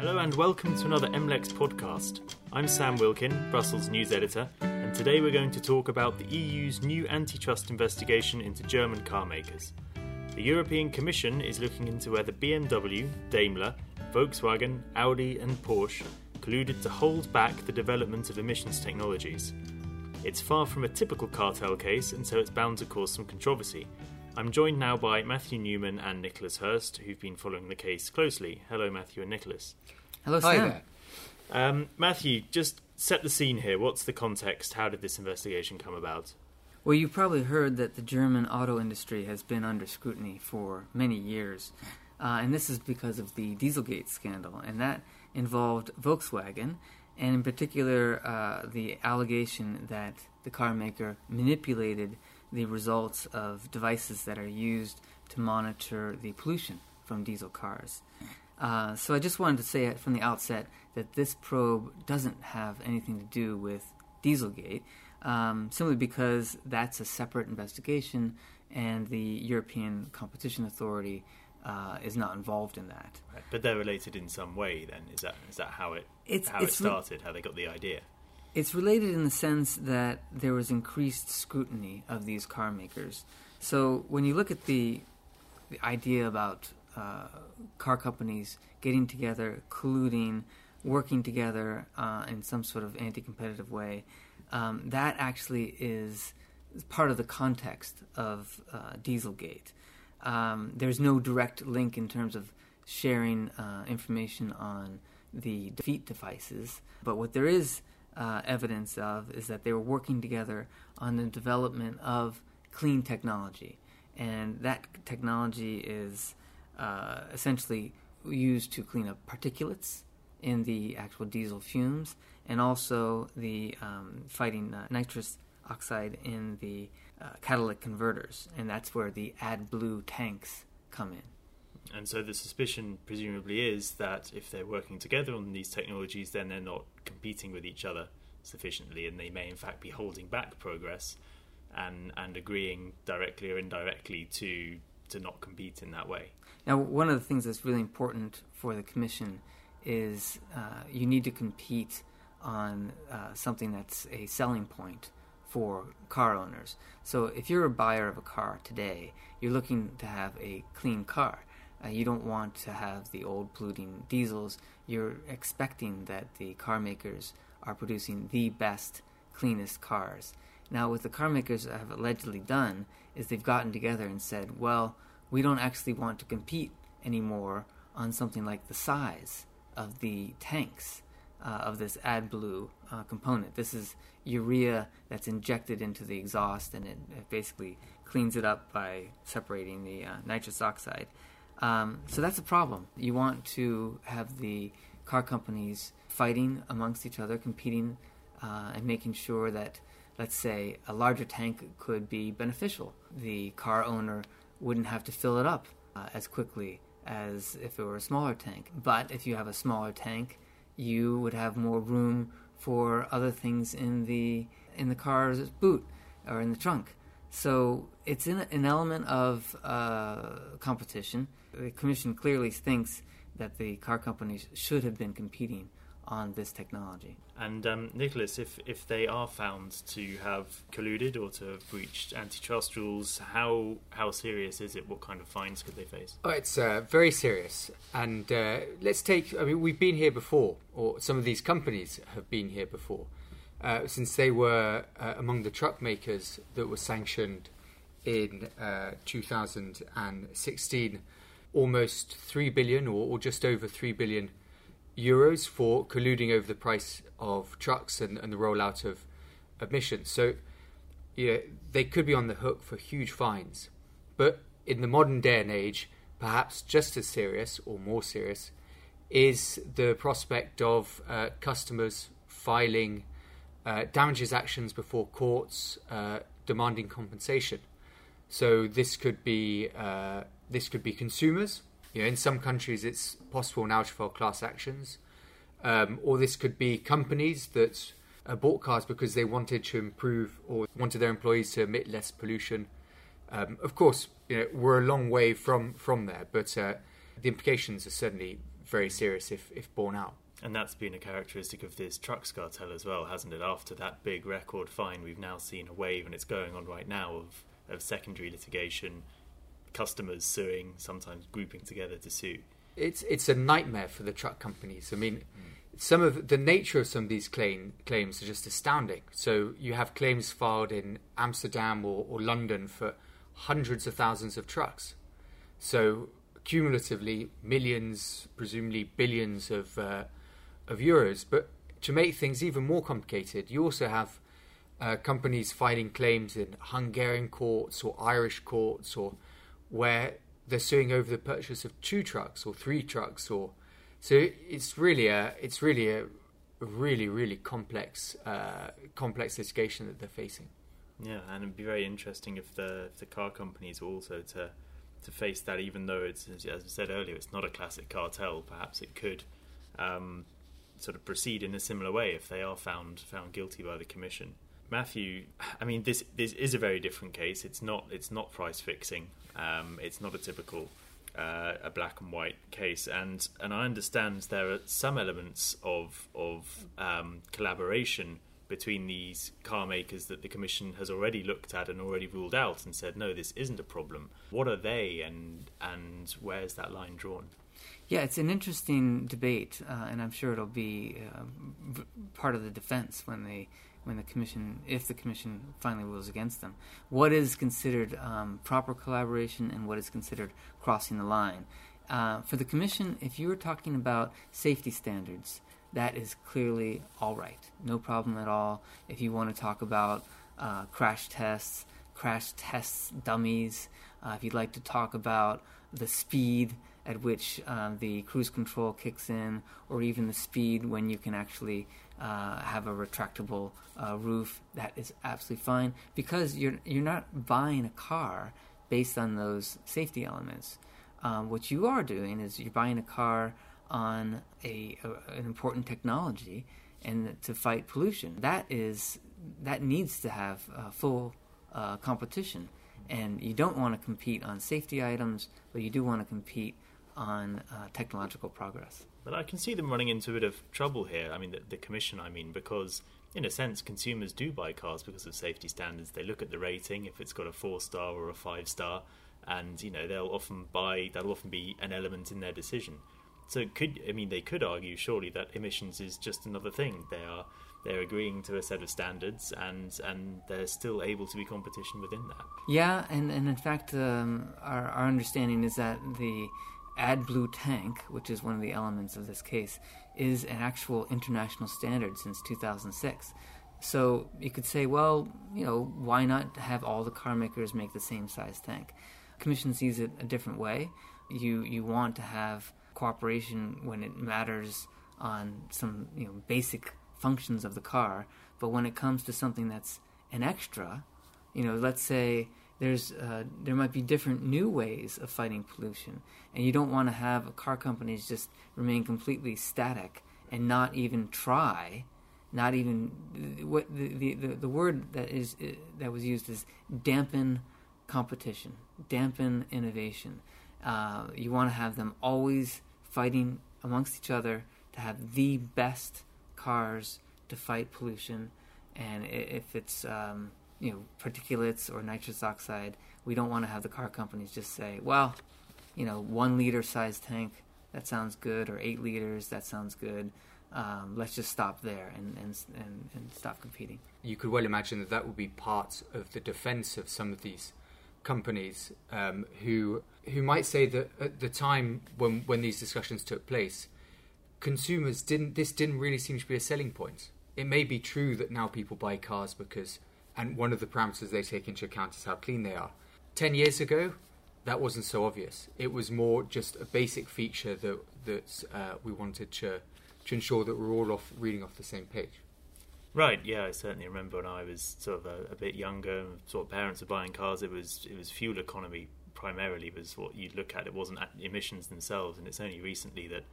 Hello and welcome to another MLEX podcast. I'm Sam Wilkin, Brussels news editor, and today we're going to talk about the EU's new antitrust investigation into German car makers. The European Commission is looking into whether BMW, Daimler, Volkswagen, Audi, and Porsche colluded to hold back the development of emissions technologies. It's far from a typical cartel case, and so it's bound to cause some controversy. I'm joined now by Matthew Newman and Nicholas Hirst, who've been following the case closely. Hello, Matthew and Nicholas. Hello, Hi Sam. there. Um, Matthew, just set the scene here. What's the context? How did this investigation come about? Well, you've probably heard that the German auto industry has been under scrutiny for many years. Uh, and this is because of the Dieselgate scandal. And that involved Volkswagen, and in particular, uh, the allegation that the car maker manipulated the results of devices that are used to monitor the pollution from diesel cars. Uh, so I just wanted to say from the outset that this probe doesn't have anything to do with Dieselgate, um, simply because that's a separate investigation, and the European Competition Authority uh, is not involved in that. Right, But they're related in some way. Then is that is that how it It's- how it it's re- started? how they got the idea? It's related in the sense that there was increased scrutiny of these car makers. So when you look at the the idea about uh, car companies getting together, colluding, working together uh, in some sort of anti-competitive way, um, that actually is part of the context of uh, Dieselgate. Um, there's no direct link in terms of sharing uh, information on the defeat devices, but what there is uh, evidence of is that they were working together on the development of clean technology, and that technology is uh, essentially used to clean up particulates in the actual diesel fumes, and also the um, fighting uh, nitrous oxide in the uh, catalytic converters, and that's where the AdBlue tanks come in. And so the suspicion presumably is that if they're working together on these technologies, then they're not competing with each other sufficiently, and they may in fact be holding back progress and and agreeing directly or indirectly to to not compete in that way. Now, one of the things that's really important for the commission is uh, you need to compete on uh, something that's a selling point for car owners. So, if you're a buyer of a car today, you're looking to have a clean car. Uh, you don't want to have the old polluting diesels. You're expecting that the car makers are producing the best, cleanest cars. Now, what the car makers have allegedly done is they've gotten together and said, well, we don't actually want to compete anymore on something like the size of the tanks uh, of this AdBlue uh, component. This is urea that's injected into the exhaust and it, it basically cleans it up by separating the uh, nitrous oxide. Um, so that's a problem. You want to have the car companies fighting amongst each other, competing, uh, and making sure that, let's say, a larger tank could be beneficial. The car owner wouldn't have to fill it up uh, as quickly as if it were a smaller tank. But if you have a smaller tank, you would have more room for other things in the in the car's boot or in the trunk. So it's in an element of uh, competition. The commission clearly thinks that the car companies should have been competing on this technology. And um, Nicholas, if if they are found to have colluded or to have breached antitrust rules, how how serious is it? What kind of fines could they face? Oh, it's uh, very serious. And uh, let's take, I mean, we've been here before, or some of these companies have been here before, uh, since they were uh, among the truck makers that were sanctioned in uh, 2016, almost 3 billion or, or just over 3 billion euros for colluding over the price of trucks and, and the rollout of emissions. So, they could be on the hook for huge fines. But in the modern day and age, perhaps just as serious or more serious is the prospect of uh, customers filing uh, damages actions before courts uh, demanding compensation. So this could be uh, this could be consumers. You know, in some countries, it's possible now to file class actions, um, or this could be companies that uh, bought cars because they wanted to improve or wanted their employees to emit less pollution. Um, of course, you know, we're a long way from from there, but uh, the implications are certainly very serious if, if borne out. And that's been a characteristic of this trucks cartel as well, hasn't it? After that big record fine, we've now seen a wave, and it's going on right now, of, of secondary litigation, customers suing, sometimes grouping together to sue. It's it's a nightmare for the truck companies. I mean, some of the nature of some of these claim, claims are just astounding. So you have claims filed in Amsterdam or, or London for hundreds of thousands of trucks. So cumulatively, millions, presumably billions of uh, of euros. But to make things even more complicated, you also have uh, companies filing claims in Hungarian courts or Irish courts, or where they're suing over the purchase of two trucks or three trucks, or so it's really a it's really a really really complex uh, complex litigation that they're facing. Yeah, and it'd be very interesting if the if the car companies were also to to face that, even though it's as I said earlier, it's not a classic cartel. Perhaps it could um, sort of proceed in a similar way if they are found found guilty by the commission. Matthew, I mean, this this is a very different case. It's not it's not price fixing. Um, it's not a typical uh, a black and white case, and and I understand there are some elements of of um, collaboration between these car makers that the commission has already looked at and already ruled out and said no, this isn't a problem. What are they, and and where's that line drawn? Yeah, it's an interesting debate, uh, and I'm sure it'll be uh, part of the defense when they when the commission, if the commission finally rules against them. What is considered um, proper collaboration and what is considered crossing the line? Uh, for the commission, if you were talking about safety standards, that is clearly all right, no problem at all. If you want to talk about uh, crash tests, crash tests dummies, uh, if you'd like to talk about the speed at which um, the cruise control kicks in, or even the speed when you can actually uh, have a retractable uh, roof. That is absolutely fine because you're you're not buying a car based on those safety elements. Um, what you are doing is you're buying a car on a, a, an important technology and to fight pollution. That is that needs to have uh, full competition, and you don't want to compete on safety items, but you do want to compete on uh, technological progress. But I can see them running into a bit of trouble here. I mean, the, the, commission, I mean, because in a sense, consumers do buy cars because of safety standards. They look at the rating, if it's got a four star or a five star, and you know they'll often buy. That'll often be an element in their decision. So, could I mean they could argue surely that emissions is just another thing. They are they're agreeing to a set of standards, and and they're still able to be competition within that. Yeah, and and in fact, um, our our understanding is that the AdBlue tank, which is one of the elements of this case, is an actual international standard since 2006. So you could say, well, you know, why not have all the car makers make the same size tank? Commission sees it a different way. You you want to have cooperation when it matters on some you know basic functions of the car, but when it comes to something that's an extra, you know, let's say there's uh, there might be different new ways of fighting pollution, and you don't want to have car companies just remain completely static and not even try, not even what the the, the, word that is uh, that was used is dampen competition, dampen innovation. Uh, you want to have them always fighting amongst each other to have the best cars to fight pollution, and if it's um, you know particulates or nitrous oxide, we don't want to have the car companies just say, well, you know, one liter size tank that sounds good, or eight liters that sounds good. Um, let's just stop there and, and, and, and stop competing. You could well imagine that that would be part of the defense of some of these companies um, who who might say that at the time when when these discussions took place, consumers didn't this didn't really seem to be a selling point. It may be true that now people buy cars because and one of the parameters they take into account is how clean they are. Ten years ago, that wasn't so obvious. It was more just a basic feature that that uh, we wanted to to ensure that we're all off reading off the same page. Right. Yeah, I certainly remember when I was sort of a, a bit younger. Sort of parents were buying cars. It was it was fuel economy primarily was what you'd look at. It wasn't emissions themselves, and it's only recently that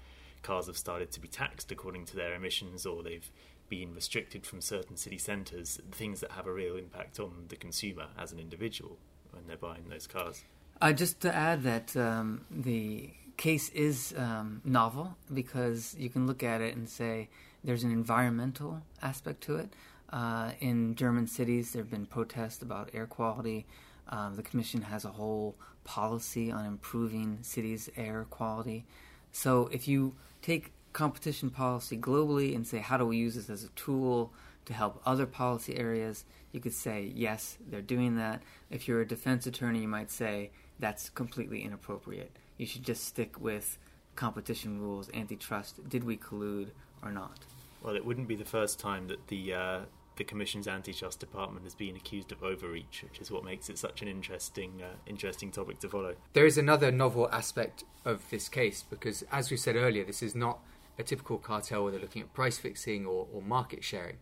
cars have started to be taxed according to their emissions, or they've been restricted from certain city centres, things that have a real impact on the consumer as an individual when they're buying those cars. Uh, just to add that um, the case is um, novel because you can look at it and say there's an environmental aspect to it. Uh, in German cities, there have been protests about air quality. Um, the Commission has a whole policy on improving cities' air quality. So if you take competition policy globally and say, how do we use this as a tool to help other policy areas, you could say, yes, they're doing that. If you're a defense attorney, you might say, that's completely inappropriate. You should just stick with competition rules, antitrust. Did we collude or not? Well, it wouldn't be the first time that the uh, the Commission's antitrust department has been accused of overreach, which is what makes it such an interesting uh, interesting topic to follow. There is another novel aspect of this case because, as we said earlier, this is not a typical cartel where they're looking at price fixing or, or market sharing.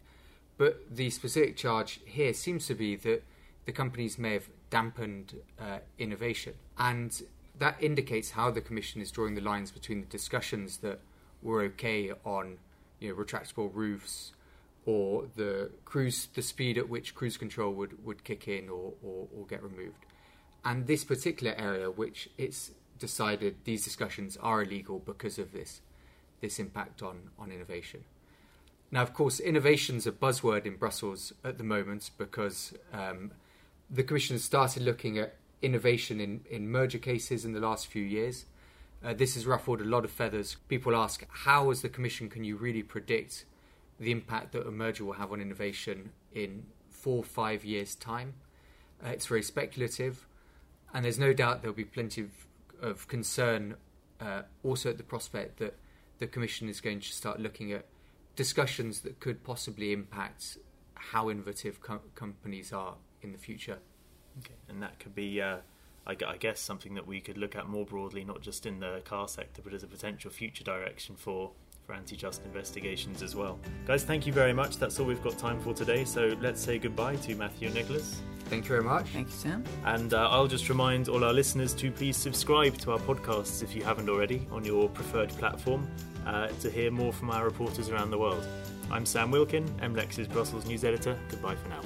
But the specific charge here seems to be that the companies may have dampened uh, innovation. And that indicates how the Commission is drawing the lines between the discussions that were okay on you know, retractable roofs or the cruise, the speed at which cruise control would, would kick in or, or, or get removed. And this particular area, which it's decided these discussions are illegal because of this, this impact on, on innovation. Now, of course, innovation's a buzzword in Brussels at the moment because um, the Commission has started looking at innovation in, in merger cases in the last few years. Uh, this has ruffled a lot of feathers. People ask, how, as the Commission, can you really predict the impact that a merger will have on innovation in four or five years' time. Uh, it's very speculative, and there's no doubt there'll be plenty of, of concern uh, also at the prospect that the Commission is going to start looking at discussions that could possibly impact how innovative com- companies are in the future. Okay, and that could be. Uh I, guess something that we could look at more broadly, not just in the car sector, but as a potential future direction for for antitrust investigations as well. Guys, thank you very much. That's all we've got time for today. So let's say goodbye to Matthew and Nicholas. Thank you very much. Thank you, Sam. And uh, I'll just remind all our listeners to please subscribe to our podcasts if you haven't already on your preferred platform uh, to hear more from our reporters around the world. I'm Sam Wilkin, MLEX's Brussels news editor. Goodbye for now.